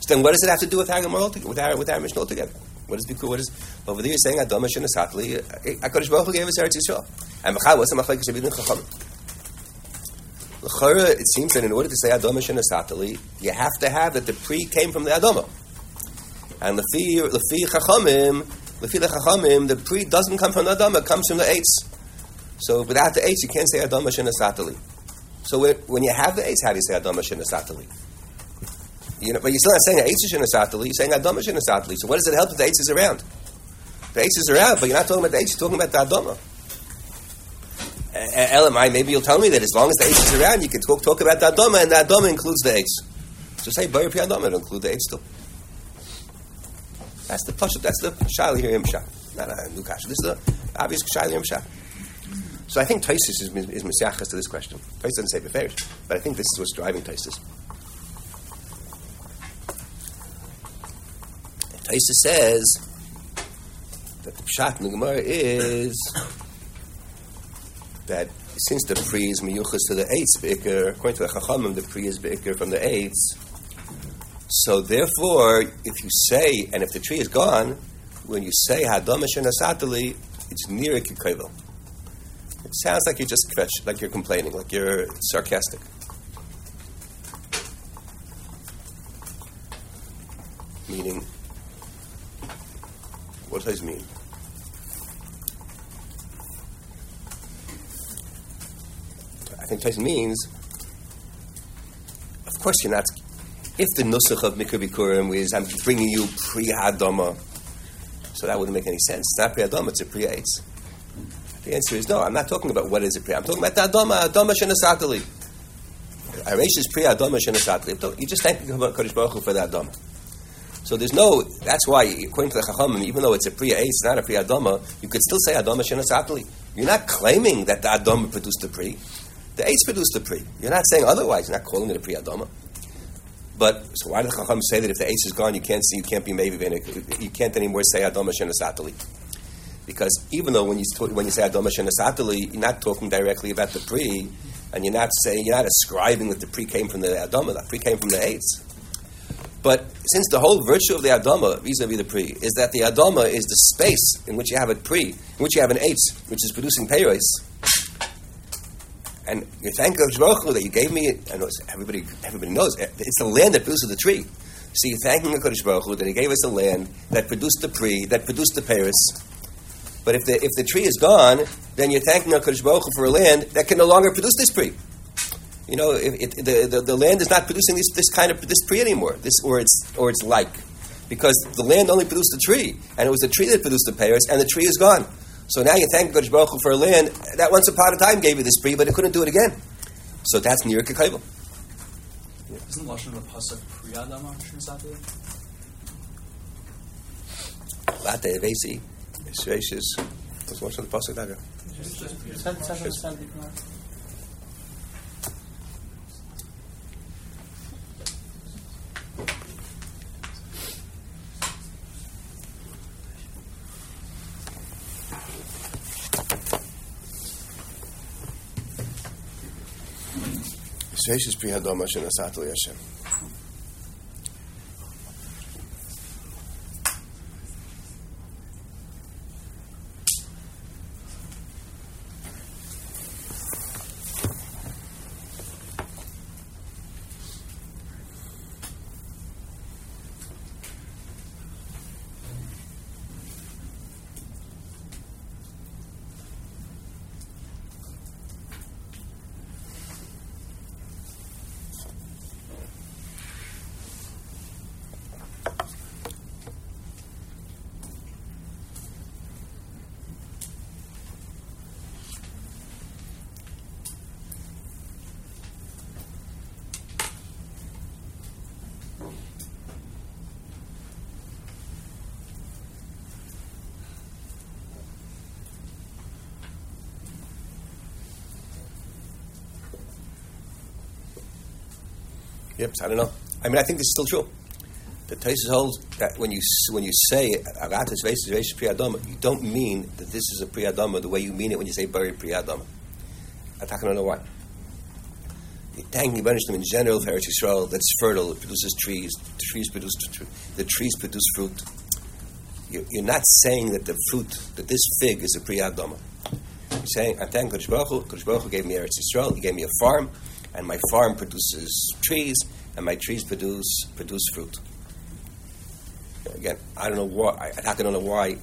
So then what does it have to do with altogether, with our, with our Mishnah altogether? What is Bikur? What is, over there you're saying Adama Shenasatli, uh, uh, HaKadosh Baruch Hu gave us Eretz Yisrael. And Mechal, what's the Machlek Shabbat Chacham? It seems that in order to say Adama Shenasatli, you have to have that the Pri came from the Adama. And lefi lefi chachamim, lefi chachamim, the pri doesn't come from the adama, it comes from the eitz. So without the eitz, you can't say adama shenasatali. So when you have the eitz, how do you say adama shenasatali? You know, but you're still not saying eitz shenasatali. You're saying adama shenasatali. So what does it help if the eitz is around? The eitz is around, but you're not talking about the eitz. You're talking about the adama. Elamai, maybe you'll tell me that as long as the eitz is around, you can talk, talk about the adama, and the adama includes the eitz. So say bari pi adama, it'll include the eitz too. That's the pasuk. That's the shayla here. Not a new kasha. This is the obvious shayla imshah. So I think Taisus is, is mesiachas to this question. Taisus doesn't say beferish, but I think this is what's driving Taisus. Taisus says that the pshat in the Gemara is that since the pri is miyuchas to the eitz beikir, according to the Chachamim, the pri is beikir from the eitz. So therefore, if you say, and if the tree is gone, when you say Hadam Asatali, it's near kikovel. It sounds like you're just like you're complaining, like you're sarcastic. Meaning, what does this mean? Think Tyson means, of course, you're not if the nusach of Mikra is I'm bringing you pre Hadama, so that wouldn't make any sense. It's not pre Hadama, it's a pre Eitz. The answer is no, I'm not talking about what is a pre I'm talking about the Hadama, Hadama Shenasatali. Aresh is pre Hadama Shenasatali. You're just thanking Kodesh Baruch Hu for the Hadama. So there's no, that's why, according to the Chachamim, even though it's a Priya Eitz, not a Priya Adama, you could still say Adama Shenasatali. You're not claiming that the Adama produced the Pri. The Eitz produced the Pri. You're not saying otherwise. You're not calling it a Priya Adama. But so why did Chacham say that if the ace is gone, you can't see, you can't be maybe you can't anymore say Adama Shenasatali? Because even though when you when you say Adama Shenasatali, you're not talking directly about the pre, and you're not saying you're not ascribing that the pre came from the Adama, the pre came from the eights. But since the whole virtue of the Adama vis-a-vis the pre is that the Adama is the space in which you have a pre, in which you have an eights, which is producing peiros, and you thank God Baruch Hu that you gave me. I know everybody, everybody knows it's the land that produces the tree. So you're thanking the Kodesh Baruch Hu that He gave us a land that produced the pre, that produced the Paris. But if the if the tree is gone, then you're thanking the Kodesh Baruch Hu for a land that can no longer produce this pre. You know, it, the, the, the land is not producing this, this kind of this pre anymore. This or it's or it's like because the land only produced the tree, and it was the tree that produced the Paris, and the tree is gone. So now you thank Kodesh Baruch Hu for a land that once upon a time gave you this brie, but it couldn't do it again. So that's near Kekaivel. Isn't Lashon of Pasuk Priyadam Late Vesi, Sveshis. What's Lashon of Pasuk Daga? Just 10% Sheshesh Pri Hadoma Shenasat Hashem. Yep, I don't know. I mean, I think this is still true. The Taisus holds that when you when you say Agatas Vesis Vesis Priyadama, you don't mean that this is a Priyadama the way you mean it when you say Bari Priyadama. Going to know why. You thank you, them in general for Eretz Yisrael that's fertile, it produces trees, the trees produce the trees produce fruit. You're not saying that the fruit, that this fig is a Priyadama. You're saying, I thank Kodesh Baruch Hu, Kodesh Baruch Hu gave me Eretz Yisrael, He gave me a farm, and my farm produces trees, and my trees produce produce fruit. Again, I don't know why. I, I don't know why.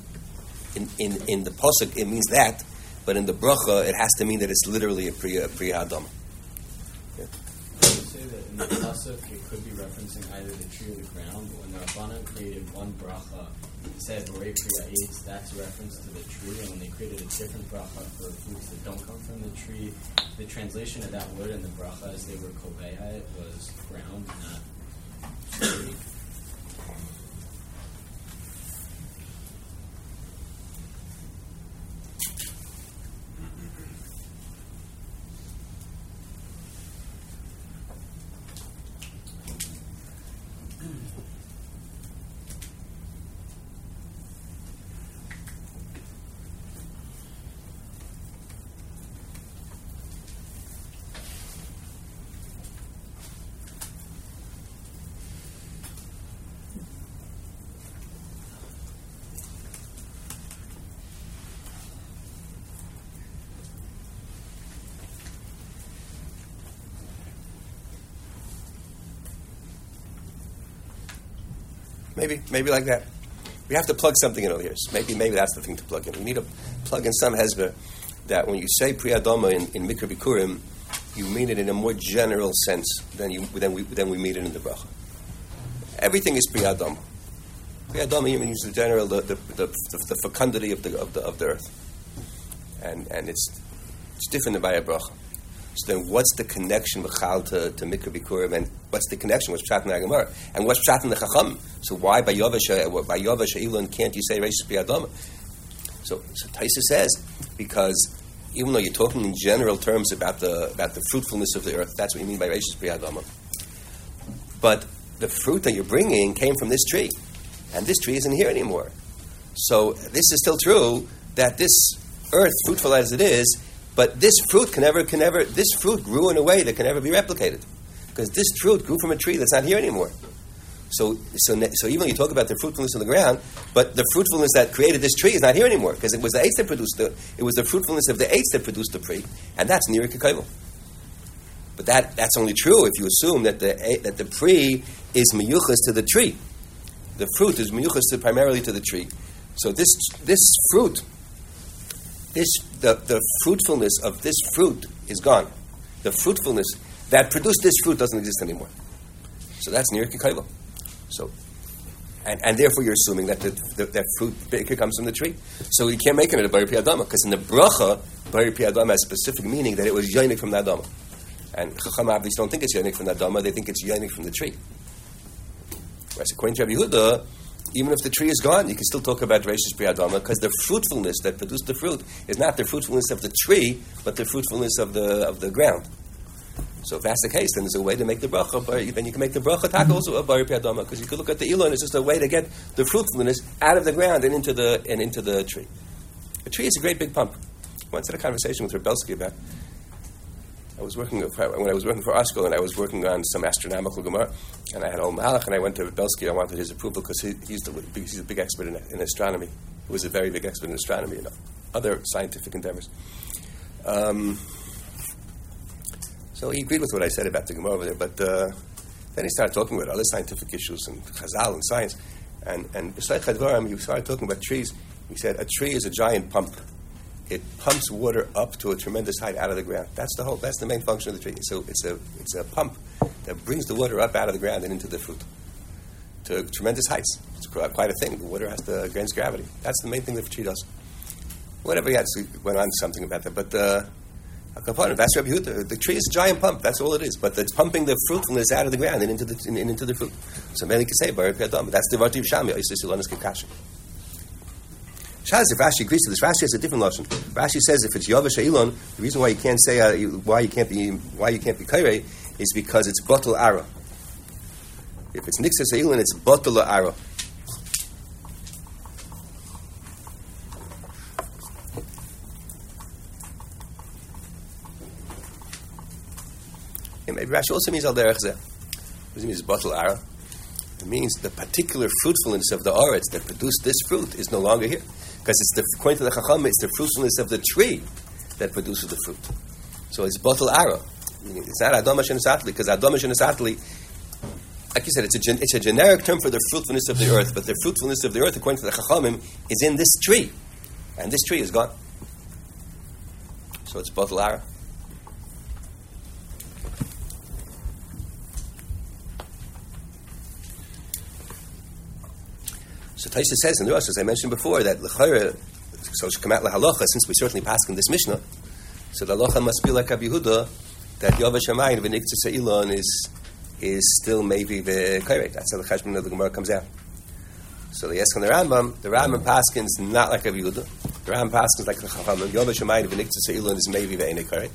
In, in, in the pasuk it means that, but in the bracha it has to mean that it's literally a priya priya adam. Yeah. I would say that in the pasuk it could be referencing either the tree or the ground. But when the Rabbanan created one bracha, it said Borei that's a reference to the tree. And when they created a different bracha for foods that don't come from the tree, the translation of that word in the bracha as they were koveha was ground, not tree. Maybe, maybe like that. We have to plug something in over here. Maybe, maybe that's the thing to plug in. We need to plug in some hezbollah that when you say priyadama in, in Mikra Bikurim, you mean it in a more general sense than, you, than, we, than we mean it in the bracha. Everything is priyadama. Priyadama means the general, the, the, the, the, fecundity of the, of the, of the earth. And, and it's, it's different by a bracha. So then, what's the connection Chal to, to Mikra Bikurim, and what's the connection? What's Pshat in the Gemara, and what's Pshat in the Chacham? So why by Yovash by Yovash Elon can't you say Reish Biyadama? So, so Taisa says because even though you're talking in general terms about the about the fruitfulness of the earth, that's what you mean by Reish Biyadama. But the fruit that you're bringing came from this tree, and this tree isn't here anymore. So this is still true that this earth, fruitful as it is, but this fruit can never, can never, this fruit grew in a way that can never be replicated. Because this fruit grew from a tree that's not here anymore. So, so, so even when you talk about the fruitfulness of the ground, but the fruitfulness that created this tree is not here anymore because it was the eights that produced the, it was the fruitfulness of the eights that produced the tree, and that's near kakaivel. But that, that's only true if you assume that the eh, that the pre is miyuchas to the tree. The fruit is miyuchas to primarily to the tree. So this this fruit, this the, the fruitfulness of this fruit is gone. The fruitfulness that produced this fruit doesn't exist anymore. So that's near kakaivel. So, and, and therefore you're assuming that the, the, that fruit comes from the tree. So you can't make it a bari piyadama because in the bracha, bari piyadama has specific meaning that it was yonik from the adama. And Chacham Abdis don't think it's yonik from the adama; they think it's yonik from the tree. Whereas according to Rabbi Yehuda, even if the tree is gone, you can still talk about Rashis Priyadama because the fruitfulness that produced the fruit is not the fruitfulness of the tree, but the fruitfulness of the of the ground. So if that's the case, then there's a way to make the bracha. Then you can make the bracha tak also a bari piyadama because you could look at the elon. It's just a way to get the fruitfulness out of the ground and into the and into the tree. A tree is a great big pump. Once had a conversation with Reb Belsky about. I was working when I was working for ArtScroll, and I was working on some astronomical gemara, and I had Ol Mahalach, and I went to Reb Belsky. I wanted his approval because he, he's, the, he's a big expert in, in astronomy. He was a very big expert in astronomy and other scientific endeavors. Um, so he agreed with what I said about the Gemara over there, but uh, then he started talking about other scientific issues and Chazal and science. And, and Chadvaram, you started talking about trees. He said, a tree is a giant pump. It pumps water up to a tremendous height out of the ground. That's the whole, that's the main function of the tree. So it's a, it's a pump that brings the water up out of the ground and into the fruit to tremendous heights. It's quite a thing. The water has the against gravity. That's the main thing that the tree does. Whatever he had, so he went on something about that. But uh, a component. That's Rabbi Yehuda. The tree is a giant pump. That's all it is. But it's pumping the fruitfulness out of the ground and into the in, into the fruit. So many can say Baruch Adam. That's the Vativ Shami. Isis Ilanis Kikashim. Shaz, if Rashi agrees to this, Rashi has a different lashon. Rashi says if it's Yavash Elon, the reason why you can't say uh, why you can't be why you can't be Kairei is because it's Batal Ara. If it's Nixas Elon, it's Batal Ara. Rashi also means al derech. What does it mean? Bottle ara. It means the particular fruitfulness of the oretz that produced this fruit is no longer here, because it's the according to the chacham, it's the fruitfulness of the tree that produces the fruit. So it's bottle ara. It's not adama shenesatli because adama shenesatli. Like you said, it's a, gen, it's a generic term for the fruitfulness of the earth, but the fruitfulness of the earth, according to the Chachamim, is in this tree. And this tree is gone. So it's bottle So Taisa says in the Rosh, as I mentioned before, that l'chayra, so shekamat lahalacha, since we certainly pass in this Mishnah, so the halacha must be like Rabbi Yehuda, that Yavash Shamayim v'niktzis Elon is is still maybe the kairet. That's how the cheshbon of the Gemara comes out. So the Yeskan the Rambam, the Rambam Paskins not like Rabbi Yehuda. The Rambam Paskins like the Chachamim. Yavash Shamayim v'niktzis Elon is maybe the kairet.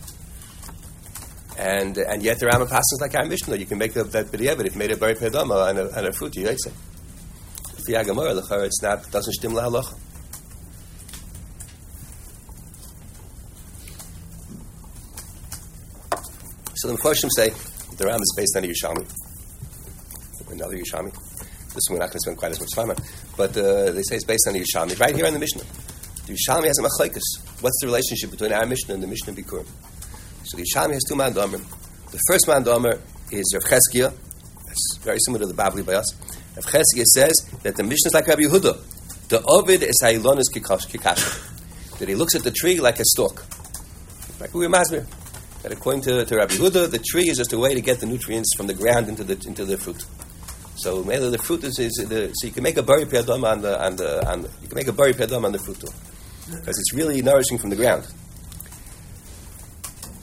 And and yet the Rambam Paskins like our Mishnah. You can make that b'diavad if made a bari pedama and a, and a fruit. You say. Agamara, the it's not doesn't stim. So the Mepharshim say the Ram is based on a Yerushalmi, another Yerushalmi. This one we're not going to spend quite as much time on, but uh, they say it's based on a Yerushalmi. Right here in the Mishnah, the Yerushalmi has a machlekes. What's the relationship between our Mishnah and the Mishnah Bikurim? So the Yerushalmi has two mandomer. The first mandomer is Rav Cheskia. That's very similar to the Babli by us. Rav says that the Mishnah is like Rabbi Yehuda. The Ovid is Hailonis Kikasha. That he looks at the tree like a stalk. Like we. That according to, to Rabbi Yehuda, the tree is just a way to get the nutrients from the ground into the into the fruit. So the fruit is, is the, so you can make a bari piyadam on the on the on the, you can make a bari piyadam on the fruit too, because it's really nourishing from the ground.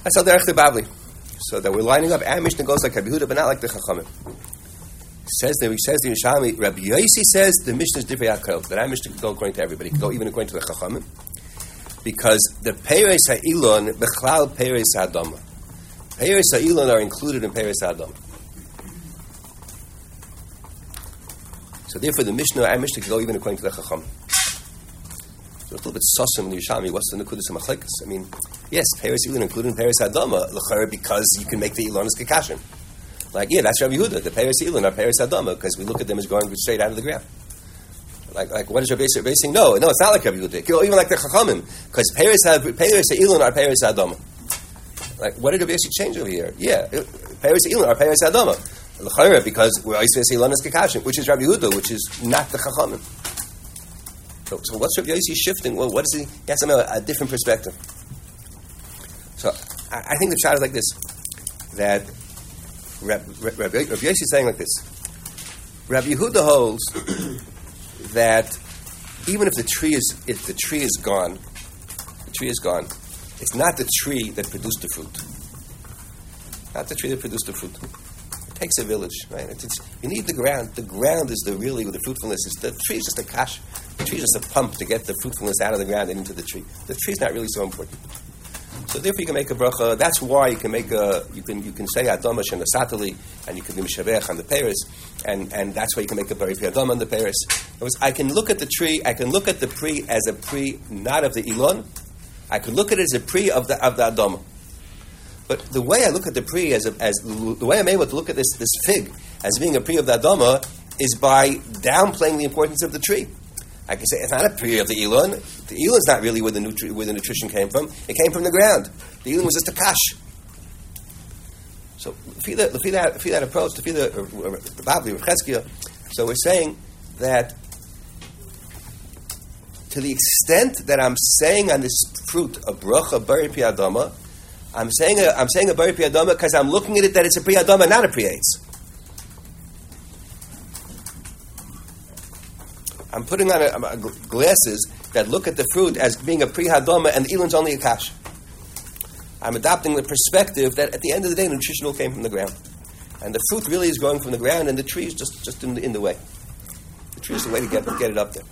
That's how the Babli. So that we're lining up. Our Mishnah goes like Rabbi Yehuda, but not like the Chachamim. Says that he says the Yerushalmi, Rabbi Yosi says the Mishnah is different. That our Mishnah could go according to everybody, could go even according to the Chachamim because the Peres Ha'ilon, Bechlal Peres Ha'adama. Peres Ha'ilon are included in Peres Ha'adama. So therefore the Mishnah, our Mishnah can go even according to the Chacham. a little bit sussum in the Yishami. What's the Nekudas Machlekes? I mean, yes, Paris Elon included in Paris Adama, uh, L'chara, because you can make the Elon as Kakashim. Like, yeah, that's Rabbi Yehuda. The Paris Elon are Paris Adama, because we look at them as going straight out of the ground. Like, like what is Rabbi Yisrael saying? No, no, it's not like Rabbi Yehuda. Even like the Chachamim, because Paris, Paris Elon are Paris Adama. Like, what did Rabbi Yisrael change over here? Yeah, Paris Elon are Paris Adama. L'chara, because we're Yisrael Elon as Kakashim, which is Rabbi Yehuda, which is not the Chachamim. So, so what's Rabbi Yossi shifting? Well, what is he? He has a, different perspective. So I, I think the shot is like this: that Rabbi, Rabbi, Rabbi Yossi is saying like this. Rabbi Yehuda holds [COUGHS] that even if the tree is if the tree is gone, the tree is gone. It's not the tree that produced the fruit. Not the tree that produced the fruit. It takes a village, right? It's, it's, you need the ground. The ground is the really the fruitfulness. Is the tree is just a cash. The tree is just a pump to get the fruitfulness out of the ground and into the tree. The tree is not really so important. So therefore, you can make a bracha. That's why you can make a you can you can say adomash and satali, and you can do mishavech on the Paris, and and that's why you can make a bari adam on the Paris. I can look at the tree. I can look at the pri as a pri not of the ilon. I could look at it as a pri of the of the adama. But the way I look at the pri as a, as the way I'm able to look at this this fig as being a pri of the adama is by downplaying the importance of the tree. I can say it's not a pri of the elon. The elon's not really where the, nutri- where the nutrition came from. It came from the ground. The elon was just a kash. So, feel that, feel that, feel approach, the uh, uh, Babli, Cheskia. So we're saying that to the extent that I'm saying on this fruit a bracha bari piyadama, I'm saying a, I'm saying a bari piyadama because I'm looking at it that it's a piyadama, not a priyates. I'm putting on a, a, glasses that look at the fruit as being a prihadoma and the elan's only a kash. I'm adopting the perspective that at the end of the day, nutritional came from the ground. And the fruit really is growing from the ground, and the tree is just, just in, the, in the way. The tree is the way to get, get it up there.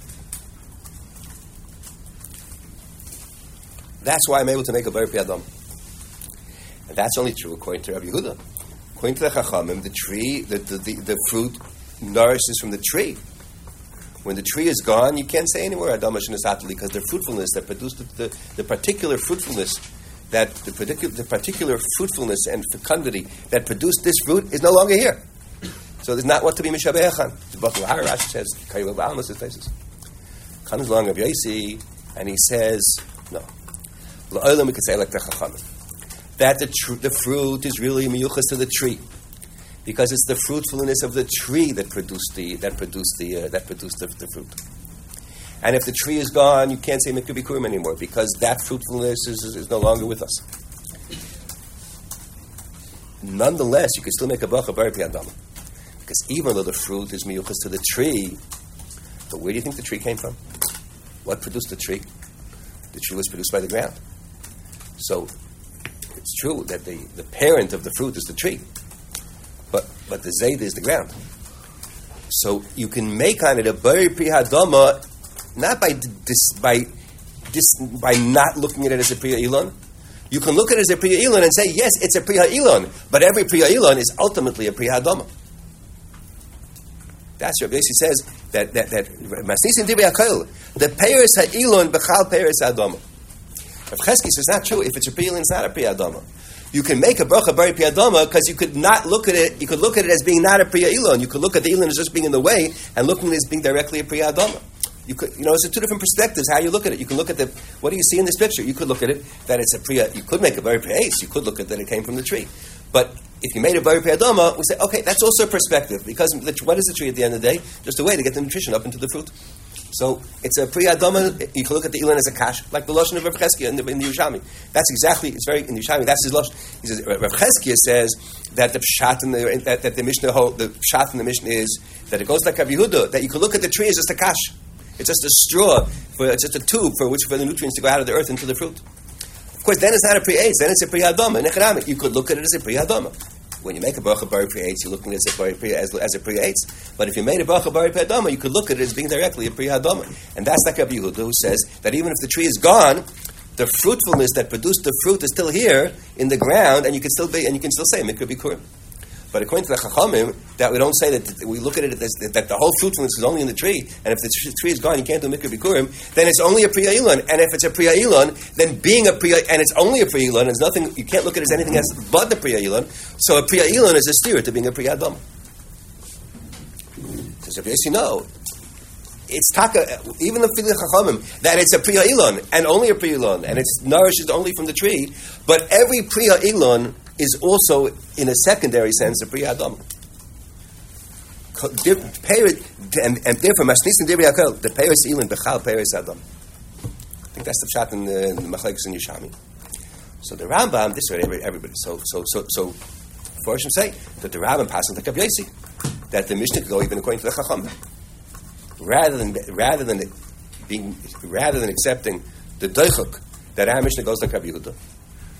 That's why I'm able to make a bar piyadom. And that's only true according to Rabbi Yehuda. According to the Chachamim, the tree, the, the, the, the fruit nourishes from the tree. When the tree is gone, you can't say anywhere Adamash and because the fruitfulness that produced the, the, the, particular fruitfulness that the particular the particular fruitfulness and fecundity that produced this fruit is no longer here. So there's not what to be mishabechan. The Baruch Rashi says Kayu Ba'almas faces. Comes along of Yaisi and he says no. La'olam we could say like the Chachamim that the tr- the fruit is really miyuchas to the tree because it's the fruitfulness of the tree that produced the that produced the uh, that produced the, the, fruit. And if the tree is gone, you can't say mikra bikurim anymore because that fruitfulness is, is, is, no longer with us. Nonetheless, you can still make a bracha bar because even though the fruit is miyuchas to the tree, but where do you think the tree came from? What produced the tree? The tree was produced by the ground. So it's true that the, the parent of the fruit is the tree but but the zayd is the ground. So you can make on it a bari prihadama, not by dis, by dis, by not looking at it as a priya elon. You can look at it as a priya elon and say yes, it's a priya elon, but every priya elon is ultimately a prihadama. That's what Yossi says that that that masnisin the peiris ha'ilon b'chal peiris adama. If Chesky says not true. If it's a priya elon, it's not a priya adama you can make a bracha bari piyadama because you could not look at it. You could look at it as being not a priya elon. You could look at the elon as just being in the way and looking at it as being directly a priyadama. You could, you know, it's two different perspectives how you look at it. You can look at the what do you see in this picture? You could look at it that it's a priya. You could make a very priya You could look at that it came from the tree, but if you made a very priyadama, we say okay, that's also a perspective because what is the tree at the end of the day? Just a way to get the nutrition up into the fruit. So it's a priya doma. You can look at the ilan as a kash, like the lashon of Rav Cheskia in the, in the. That's exactly. It's very in the Yushami. That's his lashon. He says Rav Cheskia says that the pshat in the that, that the Mishnah the pshat in the Mishnah is that it goes like Rav Yehuda that you can look at the tree as just a kash. It's just a straw. For, it's just a tube for which for the nutrients to go out of the earth into the fruit. Of course, then it's not a priya. Then it's a priya doma. In economic, you could look at it as a priya doma when you make a bracha bari pri you're looking at it as a bari as, as a pri But if you made a bracha bari pri you could look at it as being directly a pri adama. And that's like Rabbi Yehuda who says that even if the tree is gone, the fruitfulness that produced the fruit is still here in the ground, and you can still be and you can still say mikra bikurim. But according to the Chachamim, that we don't say that that we look at it as that the whole fruitfulness is only in the tree, and if the tree is gone, you can't do mikra bikurim. Then it's only a priya elon, and if it's a priya elon, then being a priya and it's only a priya elon, is nothing. You can't look at it as anything else but the priya elon. So a priya elon is a steer to being a priya adam. Because if you know, it's taka, even the Fidei Chachamim, that it's a Priya Elon, and only a Priya Elon, and it's nourished only from the tree, but every Priya Elon is also, in a secondary sense, a Priya Adam. And, therefore, Masnis and Akel, the Peris Elon, Bechal Peris Adam. I think that's the shot in the, in Machlekes and Yishami. So the Rambam, this is what everybody, so, so, so, so, Forshim say that the Rambam passes like a Yesi, that the Mishnah could go even according to the Chachamim rather than rather than being rather than accepting the doichuk that our Mishnah goes like Rabbi Yehuda,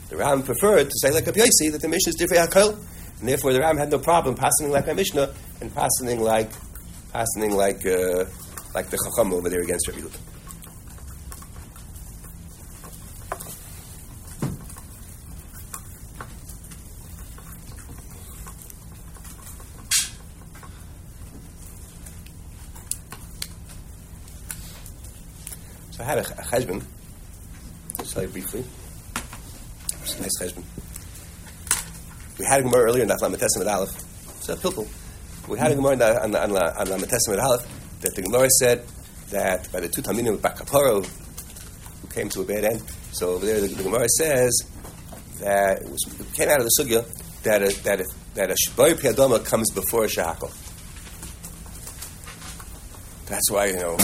the Ram preferred to say like Rabbi Yossi that the Mishnah is different and therefore the Ram had no problem passing like our Mishnah and passing like passing like uh, like the Chacham over there against Rabbi Yehuda. So I had a, a cheshbon. You briefly. A nice cheshbon. We had a Gemara earlier in Daf Lametesim Aleph. A pilpul. We had a Gemara on on on Lametesim Aleph that the Gemara said that by the two Taminim of Bar Kappara who came to a bad end. So over there, the, the Gemara says that it, was, it came out of the sugya that a, that a, that a shbar piyadama comes before a shahakal. That's why, you know,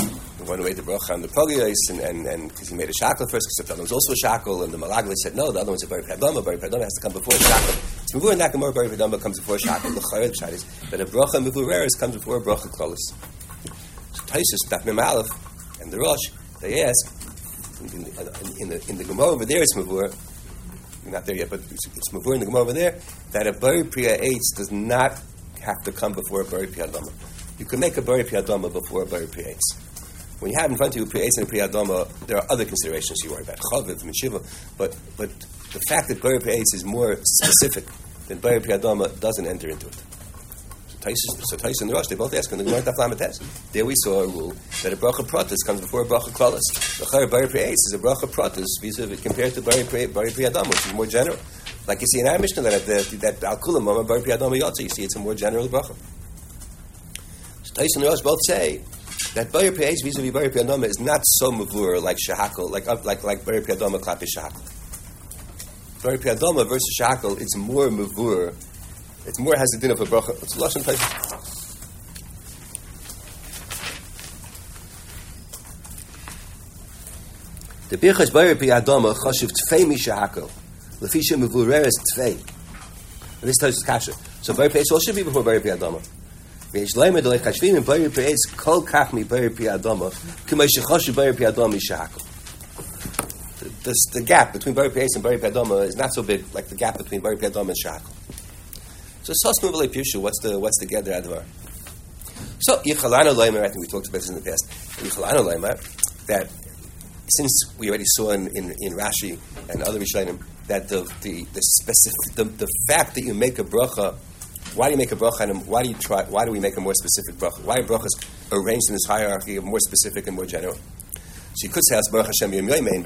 the one who made the bracha on the Pogiyos, and and because he made a shackle first, because the other was also a shackle, and the Malagli said no, the other one's a Bari Padama. Bari Padama has to come before a shackle. Mavur and Nakamor Bari Padama comes before a shackle. The Chayr Pshat is that a bracha Mavureris comes before a bracha Klolis. So Taisus, Daf Mem Aleph, and the Rosh, they ask in the, in the in the Gemara over there, it's Mavur. We're not there yet, but it's, it's Mavur in the Gemara over there that a Bari Priya Eitz does not have to come before a Bari Piyadama. You can make a Bari Piyadama before a Bari Priya Eitz. When you have in front of you a and Adama, there are other considerations you worry about, Chaviv, Mishiva, but, but the fact that Bari Priya is more specific than Priya Adama doesn't enter into it. So Taisus and Rosh, they both ask, in the Gemara Lametes, there we saw a rule that a bracha pratis comes before a bracha klalis. The Chayr Bari Priya is a bracha pratis vis-a-vis compared to Bari Priya which is more general. Like you see in our Mishnah that that, that Al Kulam Bari you see it's a more general bracha. So Taisus and Rosh both say that Priya Eitz vis-a-vis Bari Priya Adama is not so mavur like Shahakal, like uh, like like Bari Priya Adama klapi Shahakal. Bari Priya Adama versus Shahakal, it's more mavur. It's more has the din of a bracha. It's lashon Taisus. The birchas Bari Priya Adama chashiv tfei mishahakal. Lefisha mevureres tfei. This us kasha. So Eitz also should be before Bari Priya Adama. ויש להם את חשבים עם ברי פרי עץ כל כך מברי פרי אדומה כמו שחושב ברי פרי אדומה משעקל. The, the gap between Bari Pri Eitz and Bari Pri Adama is not so big like the gap between Bari Pri Adama and Shakal. So Sosmu V'lei Pirshu, what's the what's the gather advar? So Yichalano Leimer, I think we talked about this in the past. Yichalano Leimer, that since we already saw in, in, in Rashi and other Rishonim that the the the, specific, the the fact that you make a bracha, why do you make a bracha and why do you try? Why do we make a more specific bracha? Why are brachas arranged in this hierarchy of more specific and more general? So you could say as Baruch Hashem Yom Yomein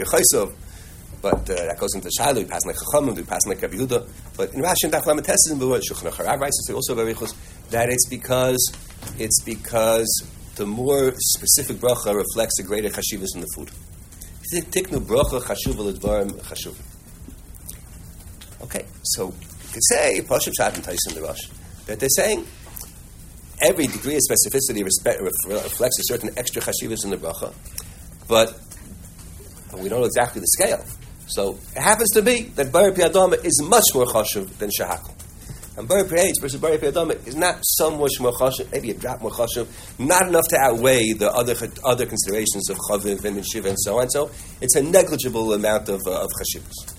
but uh, that goes into Shiloh. We pass like Chachamim, we pass like Rabbi Yehuda. But in Rashi and Daf Lamed Tes and Beruah Shulchan Aruch writes also Barichos that it's because it's because the more specific bracha reflects the greater chashivas in the food. Tiknu bracha chashuva ledvarim chashuv. Okay, so could say Pashup Shat and Tyson the Rosh that they're saying every degree of specificity respect, reflects a certain extra chashivas in the bracha, but, we don't know exactly the scale. So it happens to be that Bari Piyadama is much more chashuv than Shahakal. And Bari Piyadama versus Bari Piyadama is not so much more chashuv, maybe a drop more chashuv, not enough to outweigh the other other considerations of chaviv and shiva and so on. So it's a negligible amount of, uh, of chashivas.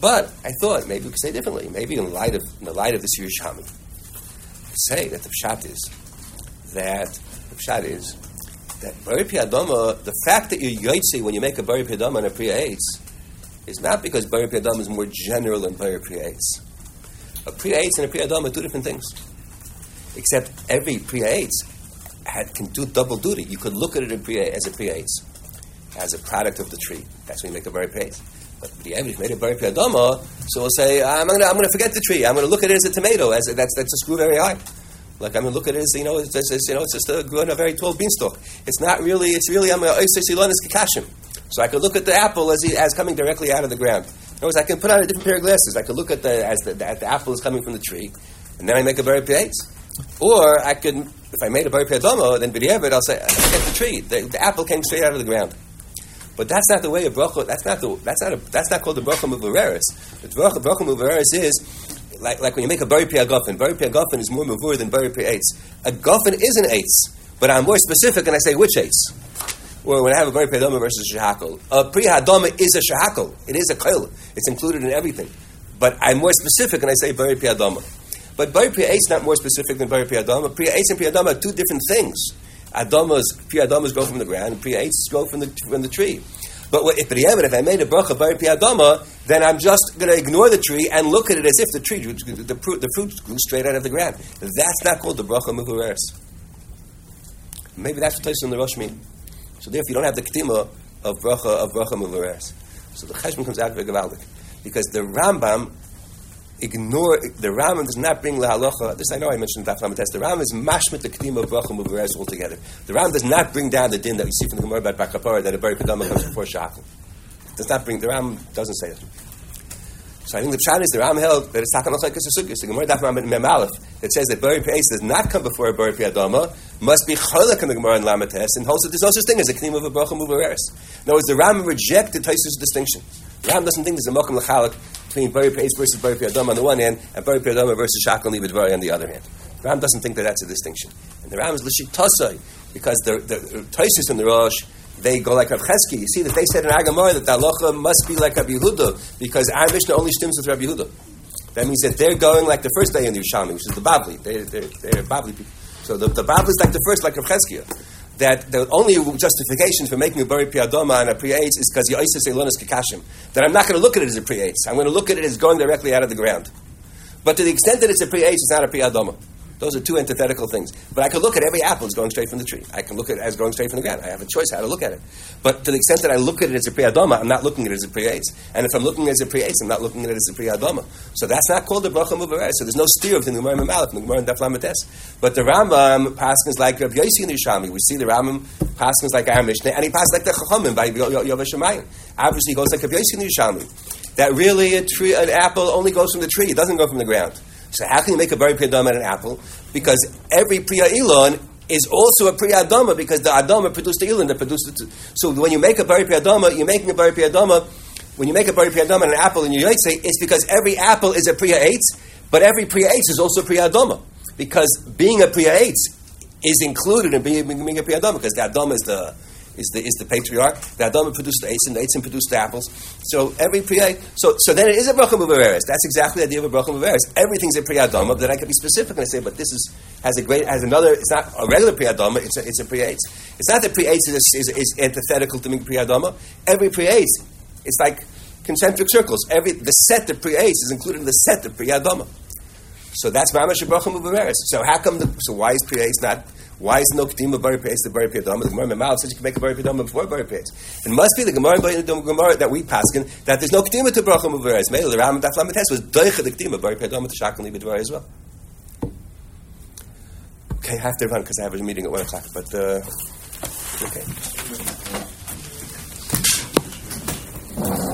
But I thought maybe we could say differently. Maybe in light of in the light of this Yerushalmi, say that the pshat is that the pshat is that bari piyadama. The fact that you yotzi when you make a bari piyadama and a priya is not because bari piyadama is more general than bari priya. A Priya and a Priya are two different things. Except every Priya had, can do double duty. You could look at it as a Priya as a product of the tree. That's when you make a very Priya. But the evidence made a very Adama, so we'll say, I'm going to I'm gonna forget the tree. I'm going to look at it as a tomato, as a, that's, that's a screw very high. Like I'm going to look at it as you know, it's, it's, you know, it's just a growing a very tall beanstalk. It's not really. It's really I'm a oh, kakashim. So I could look at the apple as, as coming directly out of the ground. In other words, I can put on a different pair of glasses. I could look at the as the, the, the apple is coming from the tree, and then I make a very place. Or I could, if I made a very domo, then b'diavad I'll say I get the tree. The, the, apple came straight out of the ground. But that's not the way a bracha. That's not the. That's not. A, that's not called the bracha muvareris. The bracha bracha is like, like when you make a bari pia guffin, bari pia guffin is more mavur than bari pia eitz. A guffin is an eitz, but I'm more specific and I say which eitz. Or when I have a bari pia doma versus a shahakol. A priya hadoma is a shahakol. It is a kail. It's included in everything. But I'm more specific and I say bari pia doma. But bari pia eitz not more specific than bari pia doma. Priya eitz and priya doma are two different things. Adomas, priya adomas grow from the ground, and priya eitz grow from the, from the tree. But if if I made a bracha bari piyadama, then I'm just going to ignore the tree and look at it as if the tree, the, the, the fruit grew straight out of the ground. That's not called the bracha muhureres. Maybe that's what in the Rosh mean. So therefore, you don't have the ktima of bracha of bracha muhureres. So the cheshbon comes out very gavaldik because the Rambam ignore the Rambam does not bring lahalacha. This I know I mentioned that Daf The Rambam is mashmit the kedim of bracha muveres altogether. The Rambam does not bring down the din that we see from the Gemara about Bar Kappara that a bari comes before shachal. Does not bring the Rambam doesn't say it. So I think the pshat is the Ram held that it's takan like a. The Gemara Daf Mem Aleph that says that bari peis does not come before a bari piyadama must be cholak in the Gemara and Lamates and holds that there's no such thing as a kedim of a bracha muveres. In other words, the Ram rejected Taisus distinction. The Ram doesn't think there's a mokum lechalak between Bari Peis versus Bari Adam on the one hand and Bari Adam versus Shakal Libidvari on the other hand. The Ram doesn't think that that's a distinction. And the Ram is Tasai because the, the, the Taisus and the Rosh they go like Rav Chesky. You see that they said in Agamar that the halacha must be like Rabbi Yehuda because our Mishnah only stems with Rabbi Yehuda. That means that they're going like the first day in the Yerushalmi, which is the Babli. They're, they're Babli people. So the, the Babli is like the first, like Rav Chesky that the only justification for making a bari piyadoma and a priya is because you say elonis kakashim. That I'm not going to look at it as a priya I'm going to look at it as going directly out of the ground. But to the extent that it's a priya it's not a piyadoma. Those are two antithetical things. But I can look at every apple as going straight from the tree. I can look at it as going straight from the ground. I have a choice how to look at it. But to the extent that I look at it as a priyadama, I'm not looking at it as a priyatz. And if I'm looking at it as a priyatz, I'm not looking at it as a priyadama. So that's not called the bracha muvareh. So there's no steer between the Gemara and Malach the Gemara and Daflamates. But the Rambam is like Rabbi Yossi and Yishami. We see the Rambam is like our Mishnah, and he passes like the Chachamim by Yovashamayim. Obviously, he goes like Rabbi Yossi and Yishami. That really a tree, an apple only goes from the tree. It doesn't go from the ground. So how can you make a very priya dama out of an apple? Because every priya ilon is also a priya adama because the adama produced the ilon that produced it. So when you make a very priya you're making a very priya. When you make a very priya dama an apple in your say it's because every apple is a priya eitz, but every priya eitz is also a adama because being a priya eitz is included in being, being a priya adama because the adama is the is the is the patriarch. The Adama produced the Eitzim, the Eitzim produced the apples. So every Priya, so so then it is a bracha muveres. That's exactly the idea of a bracha muveres. Everything's a Priya but then I can be specific and I say, but this is has a great has another. It's not a regular Priya Adama. It's a, it's a Priya Eitz. It's not that Priya Eitz is, is, is, antithetical to Priya Adama. Every Priya Eitz, it's like concentric circles. Every the set of Priya Eitz is included in the set of Priya Adama. So that's Mamash Bracha Muveres. So how come? The, so why is Priya Eitz not why is no Kedima Bari Pei? It's the Bari Pei The Gemara Memal says you can make a Bari Pei Dhamma before Bari Pei. It must be the Gemara Gemara that we paskin that there's no Kedima to Bracha Muvaris. Mele the Ram Daf Lametes was Doicha the Kedima Bari Pei Dhamma to Shakon Libidvar as well. Okay, I have to run because I have a meeting at one o'clock. But uh, okay.